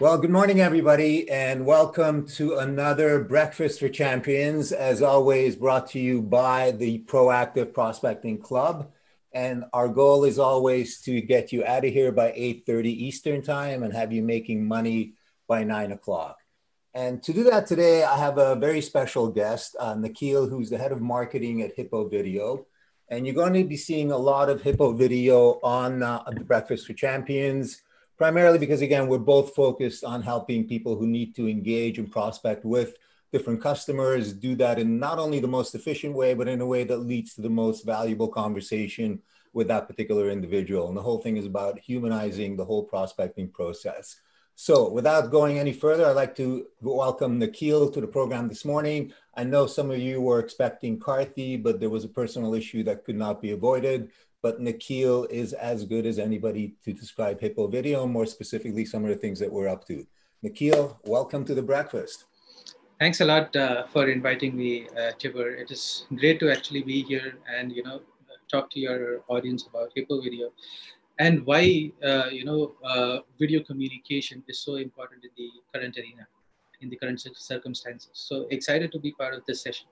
Well, good morning, everybody, and welcome to another Breakfast for Champions, as always, brought to you by the Proactive Prospecting Club. And our goal is always to get you out of here by 8.30 Eastern Time and have you making money by 9 o'clock. And to do that today, I have a very special guest, uh, Nikhil, who's the head of marketing at Hippo Video. And you're going to be seeing a lot of Hippo Video on uh, the Breakfast for Champions, primarily because again we're both focused on helping people who need to engage and prospect with different customers do that in not only the most efficient way but in a way that leads to the most valuable conversation with that particular individual. And the whole thing is about humanizing the whole prospecting process. So without going any further i'd like to welcome nikhil to the program this morning. I know some of you were expecting karthi but there was a personal issue that could not be avoided but Nikhil is as good as anybody to describe Hippo Video, more specifically, some of the things that we're up to. Nikhil, welcome to the breakfast. Thanks a lot uh, for inviting me, uh. It is great to actually be here and you know talk to your audience about Hippo Video and why uh, you know uh, video communication is so important in the current arena, in the current circumstances. So excited to be part of this session.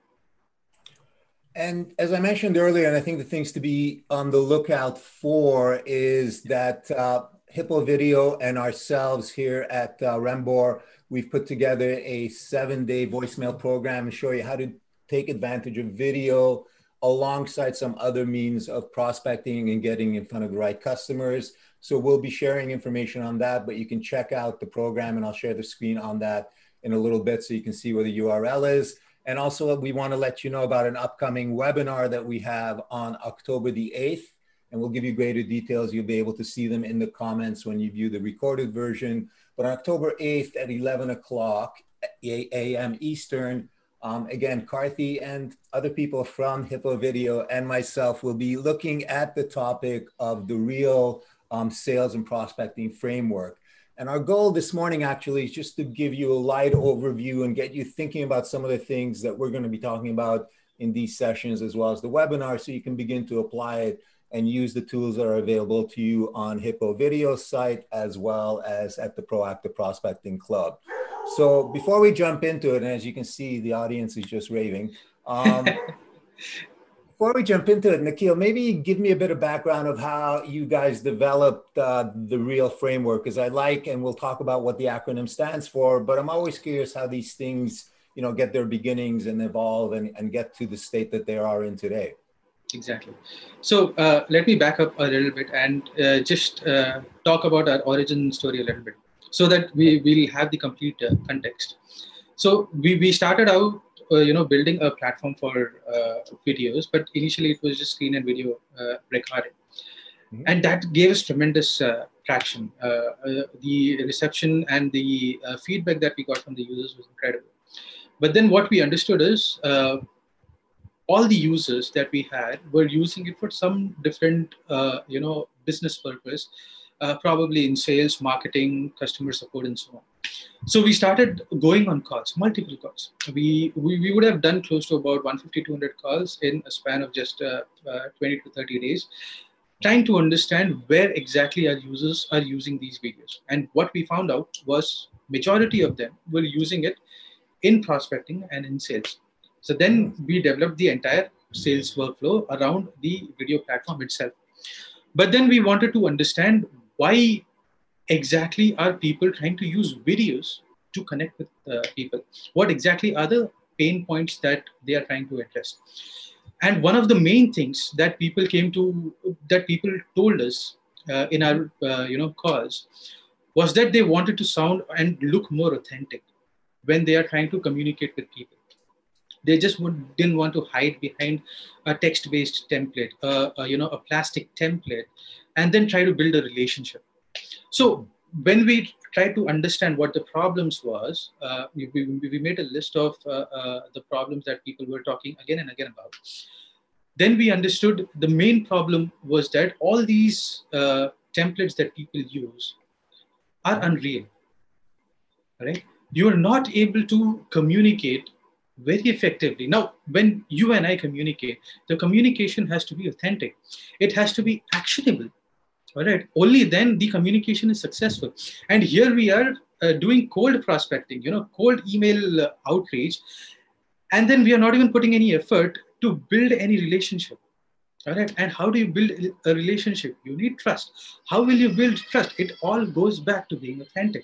And as I mentioned earlier, and I think the things to be on the lookout for is that uh, Hippo Video and ourselves here at uh, Renbor, we've put together a seven day voicemail program and show you how to take advantage of video alongside some other means of prospecting and getting in front of the right customers. So we'll be sharing information on that, but you can check out the program and I'll share the screen on that in a little bit so you can see where the URL is. And also, we want to let you know about an upcoming webinar that we have on October the 8th. And we'll give you greater details. You'll be able to see them in the comments when you view the recorded version. But on October 8th at 11 o'clock a.m. Eastern, um, again, Karthi and other people from Hippo Video and myself will be looking at the topic of the real um, sales and prospecting framework. And our goal this morning actually is just to give you a light overview and get you thinking about some of the things that we're going to be talking about in these sessions as well as the webinar so you can begin to apply it and use the tools that are available to you on Hippo Video site as well as at the Proactive Prospecting Club. So before we jump into it, and as you can see, the audience is just raving. Um, Before we jump into it, Nikhil, maybe give me a bit of background of how you guys developed uh, the real framework, because I like, and we'll talk about what the acronym stands for, but I'm always curious how these things, you know, get their beginnings and evolve and, and get to the state that they are in today. Exactly. So uh, let me back up a little bit and uh, just uh, talk about our origin story a little bit so that we will have the complete uh, context. So we, we started out you know building a platform for uh, videos but initially it was just screen and video uh, recording. Mm-hmm. and that gave us tremendous traction. The reception and the feedback that we got from the users was incredible. But then what we understood is all the users that we had were using it for some different uh, you know business purpose uh, probably in sales marketing customer support and so on so we started going on calls, multiple calls. We, we, we would have done close to about 150, 200 calls in a span of just uh, uh, 20 to 30 days, trying to understand where exactly our users are using these videos. And what we found out was majority of them were using it in prospecting and in sales. So then we developed the entire sales workflow around the video platform itself. But then we wanted to understand why exactly are people trying to use videos to connect with uh, people? What exactly are the pain points that they are trying to address? And one of the main things that people came to, that people told us uh, in our uh, you know calls, was that they wanted to sound and look more authentic when they are trying to communicate with people. They just would, didn't want to hide behind a text-based template, uh, uh, you know, a plastic template, and then try to build a relationship so when we tried to understand what the problems was, uh, we, we, made a list of uh, uh, the problems that people were talking again and again about. Then we understood the main problem was that all these uh, templates that people use are unreal. Right? You are not able to communicate very effectively. Now, when you and I communicate, the communication has to be authentic. It has to be actionable all right only then the communication is successful and here we are uh, doing cold prospecting, you know, cold email uh, outreach, and then we are not even putting any effort to build any relationship. All right. And how do you build a relationship? You need trust. How will you build trust? It all goes back to being authentic.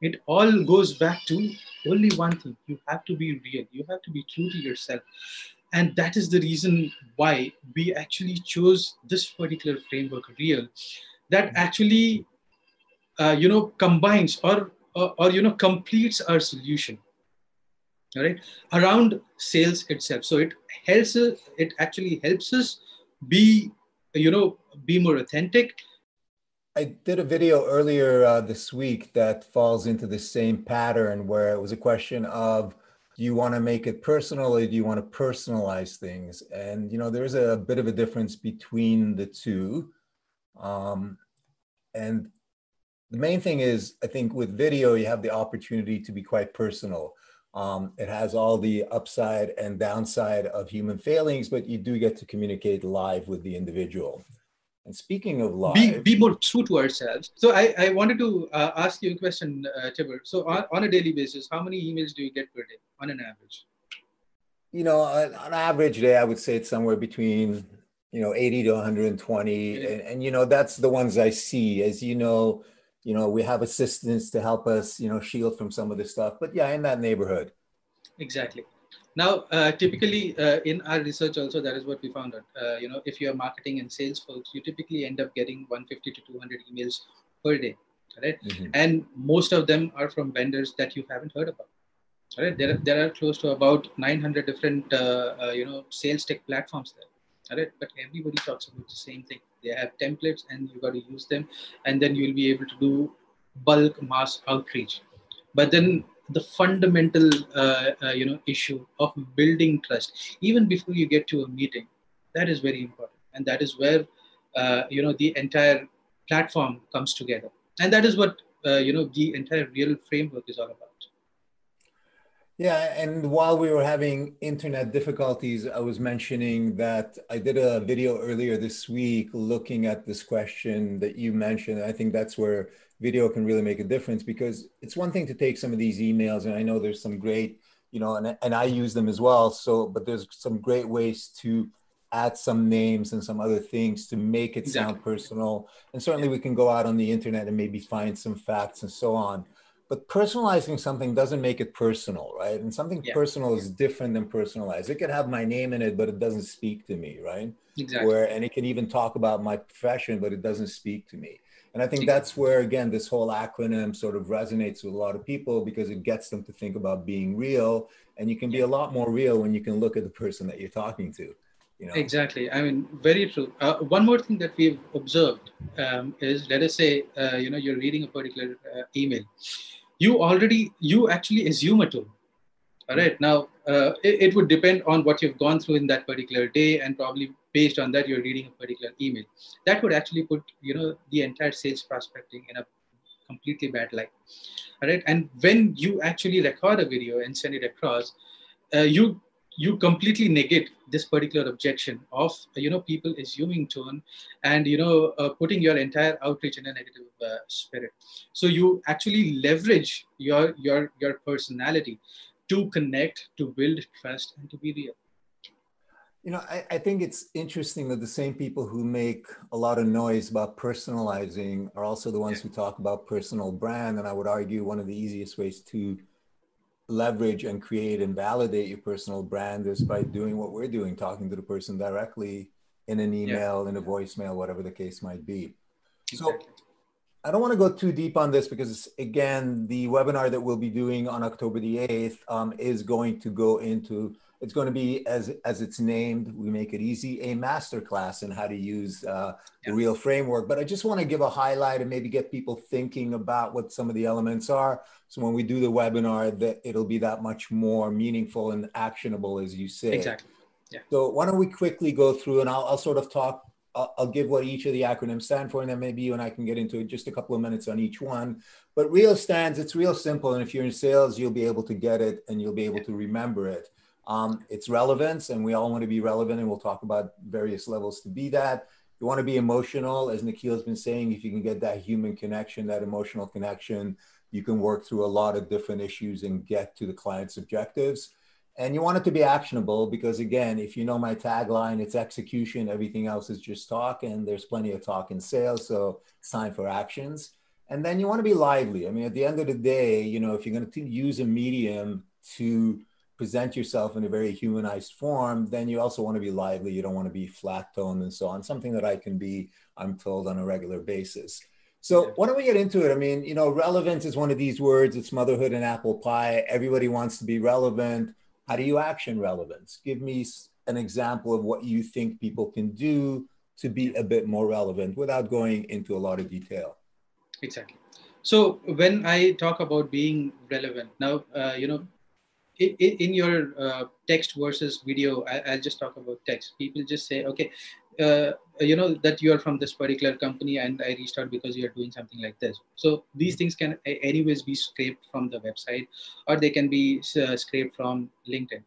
It all goes back to only one thing you have to be real, you have to be true to yourself. And that is the reason why we actually chose this particular framework, real, that actually, uh, you know, combines or, or, or, you know, completes our solution all right? Around sales itself. So it helps us it actually helps us be you know be more authentic. I did a video earlier uh, this week that falls into the same pattern where it was a question of do you want to make it personal or do you want to personalize things? And you know there's a bit of a difference between the two. Um, and the main thing is i think with video you have the opportunity to be quite personal. Um, it has all the upside and downside of human failings, but you do get to communicate live with the individual. And speaking of live, be, be more true to ourselves. So I, I wanted to uh, ask you a question, uh, Tibor. So on, on a daily basis, how many emails do you get per day on an average? You know, on, on average day, I would say it's somewhere between you know 80 to 120 and, and you know that's the ones i see as you know you know we have assistants to help us you know shield from some of this stuff but yeah in that neighborhood exactly now uh, typically uh, in our research also that is what we found out. Uh, you know if you're marketing and sales folks you typically end up getting 150 to 200 emails per day right? Mm-hmm. and most of them are from vendors that you haven't heard about right? There, there are close to about 900 different uh, uh, you know sales tech platforms there right? But everybody talks about the same thing. They have templates and you got to use them and then you'll be able to do bulk mass outreach. But then the fundamental uh, uh, you know issue of building trust. Even before you get to a meeting that is very important. And that is where uh, you know the entire platform comes together. And that is what you know the entire real framework is all about yeah, and while we were having internet difficulties, I was mentioning that I did a video earlier this week looking at this question that you mentioned. I think that's where video can really make a difference because it's one thing to take some of these emails, and I know there's some great, you know, and, and I use them as well. So, but there's some great ways to add some names and some other things to make it exactly. sound personal. And certainly we can go out on the internet and maybe find some facts and so on but personalizing something doesn't make it personal right? And something yeah. personal is different than personalized. It can have my name in it but it doesn't speak to me right? Exactly. Where and it can even talk about my profession but it doesn't speak to me. And i think that's where again this whole acronym sort of resonates with a lot of people because it gets them to think about being real and you can be a lot more real when you can look at the person that you're talking to you know? Exactly. I mean, very true. Uh, one more thing that we've observed um, is, let us say, uh, you know, you're reading a particular uh, email you already you actually assume a tone all right now uh, it, it, would depend on what you've gone through in that particular day and probably based on that you're reading a particular email that would actually put you know the entire sales prospecting in a completely bad light all right and when you actually record a video and send it across uh, you you completely negate this particular objection of you know people assuming tone and you know uh, putting your entire outreach in a negative uh, spirit so you actually leverage your your your personality to connect to build trust and to be real you know I, I think it's interesting that the same people who make a lot of noise about personalizing are also the ones yeah. who talk about personal brand and i would argue one of the easiest ways to leverage and create and validate your personal brand is by doing what we're doing, talking to the person directly in an email, yeah. in a voicemail, whatever the case might be. So I don't want to go too deep on this because again, the webinar that we'll be doing on October the 8th um, is going to go into it's going to be as as it's named we make it easy a masterclass in how to use uh, yeah. the real framework but i just want to give a highlight and maybe get people thinking about what some of the elements are so when we do the webinar that it'll be that much more meaningful and actionable as you say exactly yeah. so why don't we quickly go through and i'll, I'll sort of talk I'll, I'll give what each of the acronyms stand for, and then maybe you and I can get into it just a couple of minutes on each one. But real stands, it's real simple. And if you're in sales, you'll be able to get it and you'll be able to remember it um, its relevance, and we all want to be relevant, and we'll talk about various levels to be that. You want to be emotional, as Nikhil has been saying, if you can get that human connection, that emotional connection, you can work through a lot of different issues and get to the client's objectives. And you want it to be actionable because, again, if you know my tagline, it's execution, everything else is just talk, and there's plenty of talk in sales. So it's time for actions. And then you want to be lively. I mean, at the end of the day, you know, if you're going to use a medium to present yourself in a very humanized form, then you also want to be lively. You don't want to be flat toned and so on, something that I can be, I'm told, on a regular basis. So why don't we get into it? I mean, you know, relevance is one of these words. It's motherhood and apple pie. Everybody wants to be relevant. How do you action relevance? Give me an example of what you think people can do to be a bit more relevant without going into a lot of detail. Exactly. So when I talk about being relevant, now, uh, you know, in, in your uh, text versus video, I, will just talk about text. People just say, okay, uh, you know that you are from this particular company and i reached out because you are doing something like this. So these things can anyways be scraped from the website or they can be uh, scraped from linkedin.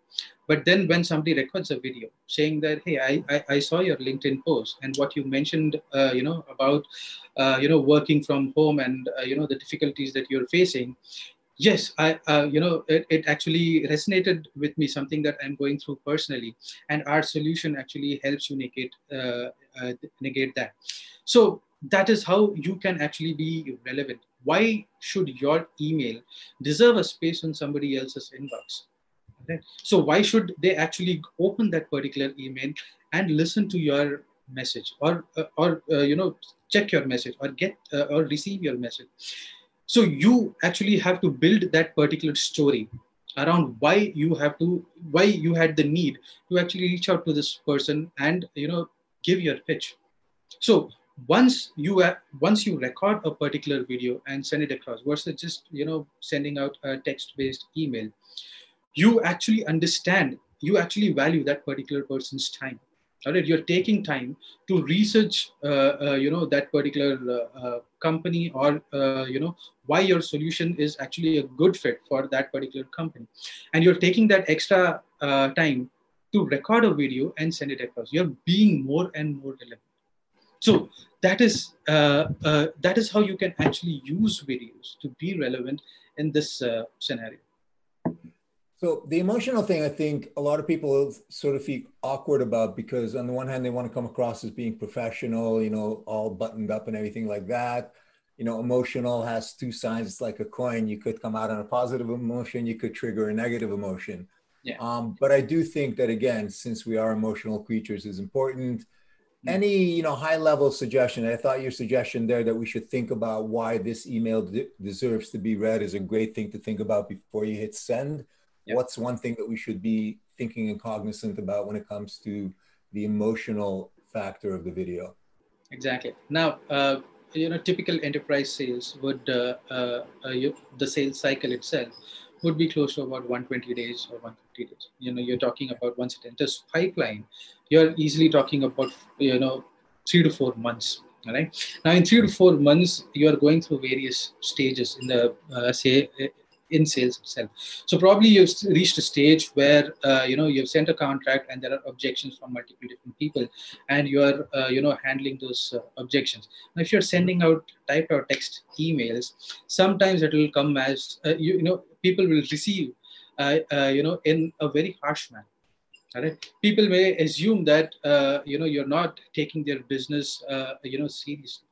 But then when somebody records a video saying that hey i i, I saw your linkedin post and what you mentioned uh, you know about uh, you know working from home and uh, you know the difficulties that you're facing yes i uh, you know it, it actually resonated with me something that i'm going through personally. And our solution actually helps you negate uh, uh, negate that. So that is how you can actually be relevant. Why should your email deserve a space on somebody else's inbox? So why should they actually open that particular email and listen to your message or uh, or uh, you know check your message or get uh, or receive your message so you actually have to build that particular story around why you have to why you had the need to actually reach out to this person and you know give your pitch. So once you once you record a particular video and send it across versus just you know sending out a text based email you actually understand you actually value that particular person's time. All right you're taking time to research uh, uh, you know that particular uh, uh company or uh, you know why your solution is actually a good fit for that particular company. And you're taking that extra uh, time to record a video and send it across. You're being more and more relevant. So that is that is how you can actually use videos to be relevant in this scenario so the emotional thing, I think a lot of people sort of feel awkward about because on the one hand they want to come across as being professional, you know, all buttoned up and everything like that. You know, emotional has two sides. It's like a coin. You could come out on a positive emotion. You could trigger a negative emotion. Yeah. Um, but I do think that again, since we are emotional creatures, is important. Mm-hmm. Any you know high level suggestion? I thought your suggestion there that we should think about why this email de- deserves to be read is a great thing to think about before you hit send Yep. What's one thing that we should be thinking and cognizant about when it comes to the emotional factor of the video? Exactly. Now, uh, you know, typical enterprise sales would uh, uh, uh you, the sales cycle itself would be close to about 120 days or 150 days. You know, you're talking about once it enters pipeline, you're easily talking about you know three to four months All right. now in three to four months you are going through various stages in the uh, say in sales itself. So probably you've reached a stage where uh, you know you've sent a contract and there are objections from multiple different people, and you are uh, you know handling those uh, objections. Now, if you're sending out typed out text emails, sometimes it will come as uh, you, you, know people will receive uh, uh, you know in a very harsh manner. Right? People may assume that you know you're not taking their business you know seriously.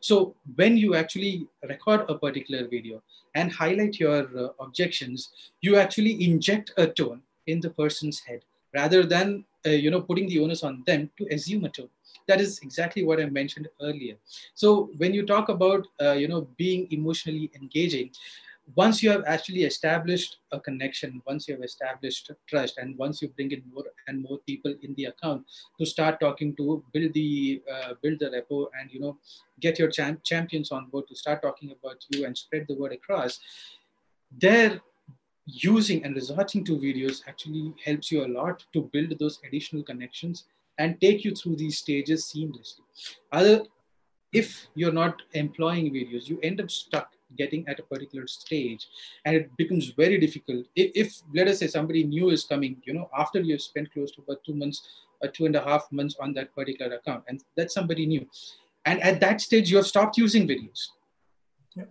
So when you actually record a particular video, and highlight your uh, objections, you actually inject a tone in the person's head rather than uh, you know putting the onus on them to assume a tone. That is exactly what I mentioned earlier. So when you talk about uh, you know being emotionally engaging, once you have actually established a connection, once you have established trust, and once you bring in more and more people in the account to start talking to build the uh, build the repo and you know get your champ- champions on board to start talking about you and spread the word across, there using and resorting to videos actually helps you a lot to build those additional connections and take you through these stages seamlessly. Other, if you're not employing videos, you end up stuck getting at a particular stage and it becomes very difficult if, if, let us say somebody new is coming you know after you've spent close to about two months or two and a half months on that particular account and that's somebody new and at that stage you have stopped using videos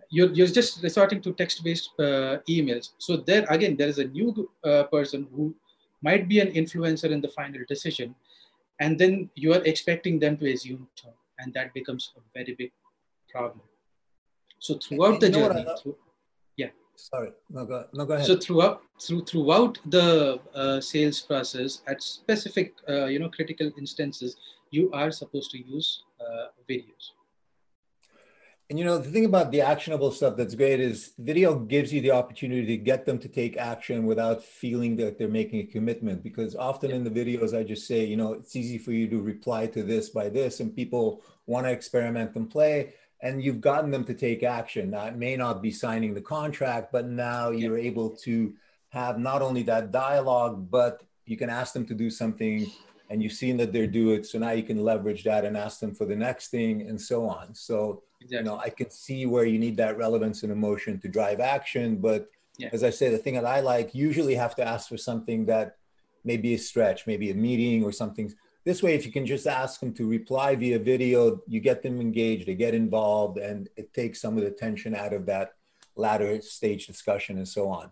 you're, you're just resorting to text-based uh, emails. So there again, there is a new uh, person who might be an influencer in the final decision, and then you are expecting them to assume term, and that becomes a very big problem. So throughout the journey, through, yeah. Sorry, no go, no, go ahead. So throughout through throughout the uh, sales process, at specific uh, you know critical instances, you are supposed to use uh, videos. And you know, the thing about the actionable stuff that's great is video gives you the opportunity to get them to take action without feeling that they're making a commitment. Because often yeah. in the videos, I just say, you know, it's easy for you to reply to this by this, and people want to experiment and play. And you've gotten them to take action. Now, it may not be signing the contract, but now yeah. you're able to have not only that dialogue, but you can ask them to do something and you've seen that they're do it. So now you can leverage that and ask them for the next thing and so on. So Exactly. You know, I can see where you need that relevance and emotion to drive action. But yeah. as I say, the thing that I like usually have to ask for something that maybe a stretch, maybe a meeting or something. This way, if you can just ask them to reply via video, you get them engaged, they get involved, and it takes some of the tension out of that latter stage discussion and so on.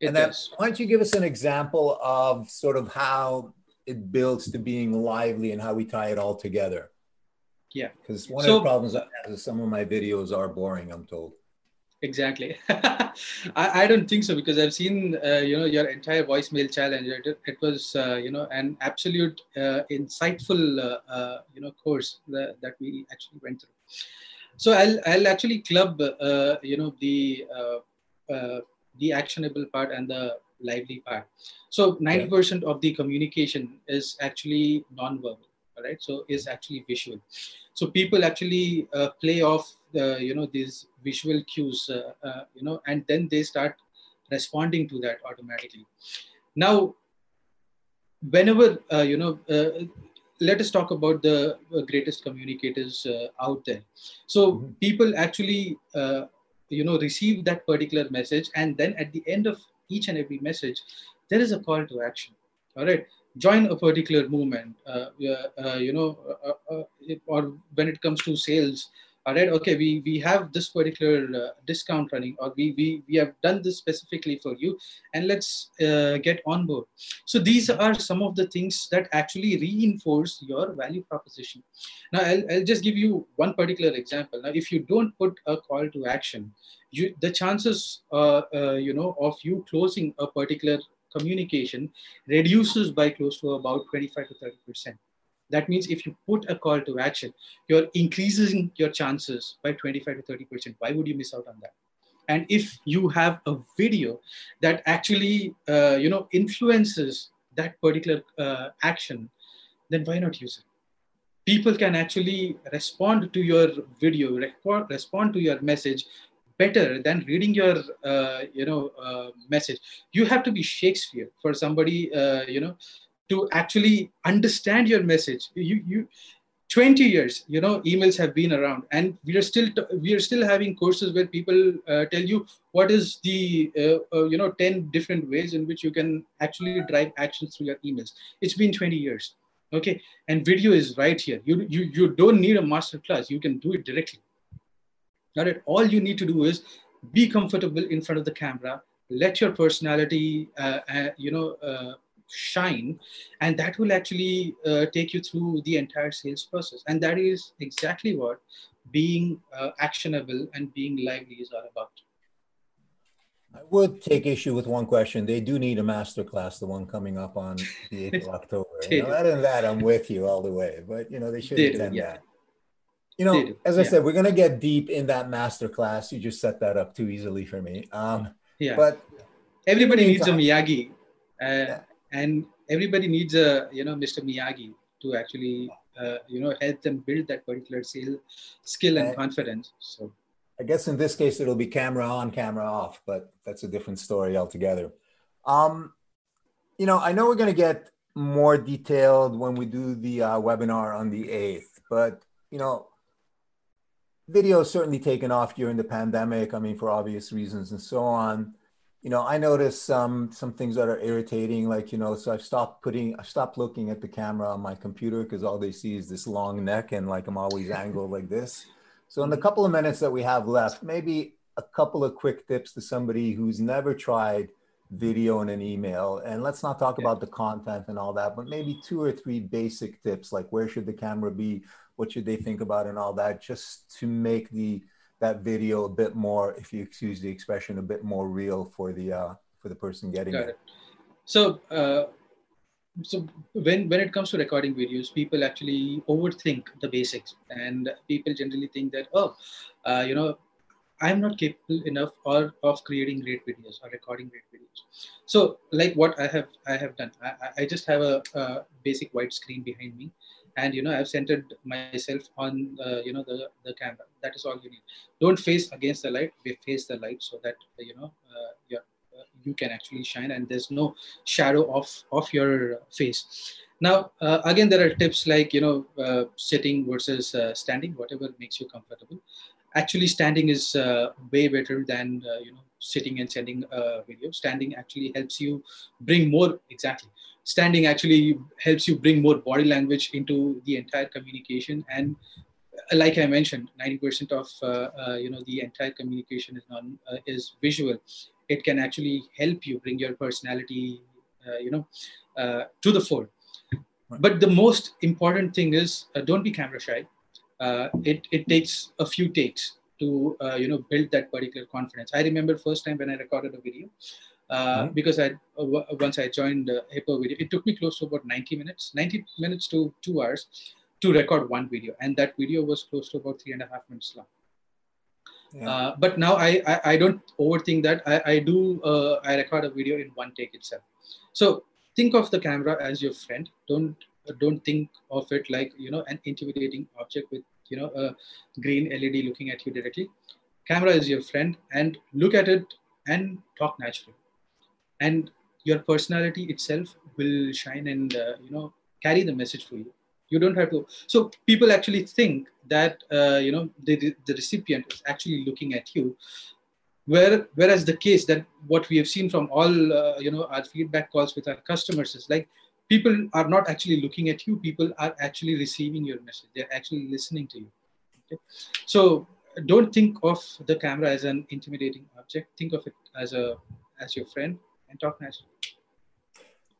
It and then, does. why don't you give us an example of sort of how it builds to being lively and how we tie it all together? Yeah. Because one so, of the problems I have is some of my videos are boring, I'm told. Exactly. I, I don't think so because I've seen, uh, you know, your entire voicemail challenge. It, it was, uh, you know, an absolute uh, insightful, uh, uh, you know, course that, that we actually went through. So I'll, I'll actually club, uh, you know, the, the actionable part and the lively part. So 90% yeah. of the communication is actually non-verbal right? So is actually visual. So people actually uh, play off the you know these visual cues uh, uh, you know and then they start responding to that automatically. Now whenever uh, you know uh, let us talk about the uh, greatest communicators out there. So mm-hmm. people actually you know receive that particular message and then at the end of each and every message there is a call to action. All right join a particular movement uh, uh, you know uh, uh, or when it comes to sales all right okay we we have this particular uh, discount running or we, we we have done this specifically for you and let's uh, get on board. So these are some of the things that actually reinforce your value proposition. Now i'll, I'll just give you one particular example. Now if you don't put a call to action you the chances you know of you closing a particular communication reduces by close to about 25 to 30 percent. That means if you put a call to action, you're increasing your chances by 25 to 30 percent. Why would you miss out on that? And if you have a video that actually, uh, you know, influences that particular uh, action, then why not use it? People can actually respond to your video, respond to your message better than reading your uh, you know uh, message. You have to be shakespeare for somebody uh, you know to actually understand your message. You you 20 years you know emails have been around and we are still we are still having courses where people uh, tell you what is the uh, uh, you know 10 different ways in which you can actually drive actions through your emails. It's been 20 years okay? And video is right here. You you, you don't need a master class. You can do it directly Got it? All you need to do is be comfortable in front of the camera, let your personality, uh, uh, you know, uh, shine, and that will actually uh, take you through the entire sales process. And that is exactly what being uh, actionable and being lively is all about. I would take issue with one question. They do need a master class, the one coming up on the 8th of October. You know, other than that, I'm with you all the way. But you know, they should they attend do, yeah. that. You know, as I yeah. said, we're going to get deep in that master class. You just set that up too easily for me. Um, yeah. But everybody needs a Miyagi, uh, yeah. and everybody needs a you know Mr. Miyagi to actually uh, you know help them build that particular skill, skill and, and confidence. So. I guess in this case it'll be camera on, camera off, but that's a different story altogether. Um, you know, I know we're going to get more detailed when we do the uh, webinar on the 8th, but you know, video certainly taken off during the pandemic. I mean, for obvious reasons and so on. You know, I noticed some some things that are irritating, like you know, so I've stopped putting, I stopped looking at the camera on my computer because all they see is this long neck and like I'm always angled like this. So in the couple of minutes that we have left, maybe a couple of quick tips to somebody who's never tried video and an email. And let's not talk about the content and all that, but maybe two or three basic tips like where should the camera be? What should they think about and all that, just to make the that video a bit more, if you excuse the expression, a bit more real for the uh, for the person getting it. it. So, uh, so when when it comes to recording videos, people actually overthink the basics, and people generally think that oh, uh, you know, I'm not capable enough or of creating great videos or recording great videos. So like what I have I have done, I, I just have a, a basic white screen behind me, and you know I've centered myself on uh, you know the the camera. That is all you need. Don't face against the light. We face the light so that you know uh, your uh, you can actually shine and there's no shadow of of your face now uh, again there are tips like you know uh, sitting versus uh, standing whatever makes you comfortable actually standing is uh, way better than uh, you know sitting and sending a video standing actually helps you bring more exactly standing actually helps you bring more body language into the entire communication. And uh, like i mentioned 90% of uh, uh, you know the entire communication is non uh, is visual. It can actually help you bring your personality you know to the fore. But the most important thing is don't be camera shy. Uh, it, it takes a few takes to uh, you know build that particular confidence. I remember first time when I recorded a video uh, mm-hmm. because I uh, once I joined Hippo Video, it took me close to about 90 minutes, 90 minutes to two hours to record one video, and that video was close to about three and a half minutes long. Yeah. Uh, but now I, I, I don't overthink that. I I do uh, I record a video in one take itself. So think of the camera as your friend. Don't don't think of it like you know an intimidating object with you know a green led looking at you directly camera is your friend and look at it and talk naturally and your personality itself will shine and uh, you know carry the message for you. You don't have to. So people actually think that uh, you know the, the recipient is actually looking at you. Where whereas the case that what we have seen from all uh, you know our feedback calls with our customers is like people are not actually looking at you. People are actually receiving your message. They're actually listening to you. Okay? so don't think of the camera as an intimidating object. Think of it as a as your friend and talk naturally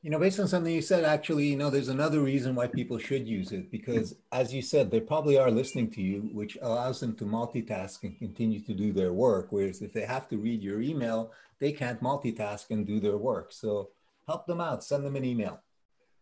you know based on something you said actually you know there's another reason why people should use it because as you said they probably are listening to you which allows them to multitask and continue to do their work whereas if they have to read your email they can't multitask and do their work so help them out send them an email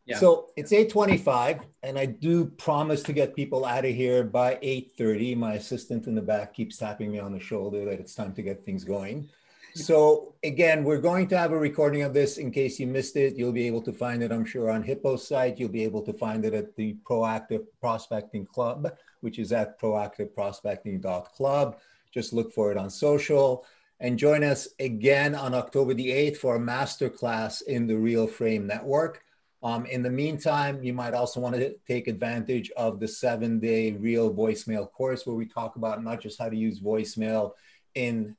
yeah. So it's 8:25, and I do promise to get people out of here by 8:30. My assistant in the back keeps tapping me on the shoulder that it's time to get things going. So again, we're going to have a recording of this in case you missed it. You'll be able to find it, I'm sure, on Hippo's site. You'll be able to find it at the Proactive Prospecting Club, which is at proactiveprospecting.club. Just look for it on social and join us again on October the 8th for a masterclass in the Real Frame Network. Um, in the meantime, you might also want to take advantage of the seven day real voicemail course where we talk about not just how to use voicemail in,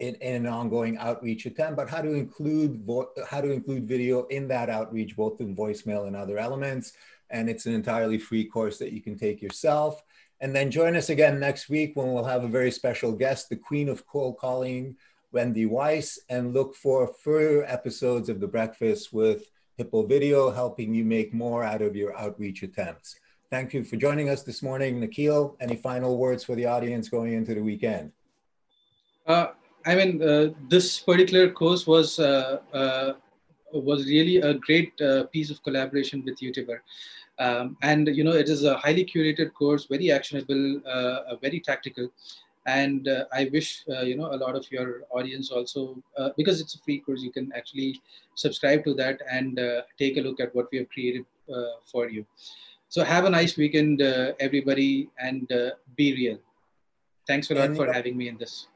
in, in, an ongoing outreach attempt, but how to include how to include video in that outreach, both in voicemail and other elements. And it's an entirely free course that you can take yourself. And then join us again next week when we'll have a very special guest, the queen of cold calling, Wendy Weiss, and look for further episodes of The Breakfast with Hippo Video, helping you make more out of your outreach attempts. Thank you for joining us this morning. Nikhil, any final words for the audience going into the weekend? Uh, I mean, uh, this particular course was uh, uh was really a great uh, piece of collaboration with YouTuber. Um, and you know, it is a highly curated course, very actionable, uh, very tactical. And uh, i wish uh, you know a lot of your audience also uh, because it's a free course you can actually subscribe to that and uh, take a look at what we have created uh, for you. So have a nice weekend uh, everybody and be real. Thanks a lot for having me in this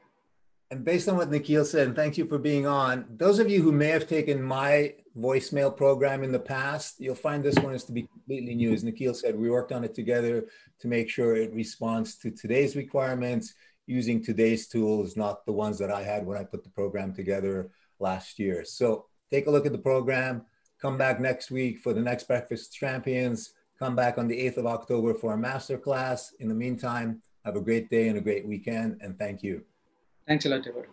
and based on what nikhil said and thank you for being on those of you who may have taken my voicemail program in the past you'll find this one is to be completely new as nikhil said we worked on it together to make sure it responds to today's requirements using today's tools, not the ones that I had when I put the program together last year. So take a look at the program. Come back next week for the next Breakfast Champions. Come back on the 8th of October for a masterclass. In the meantime, Have a great day and a great weekend, and thank you. Thanks a lot, everyone.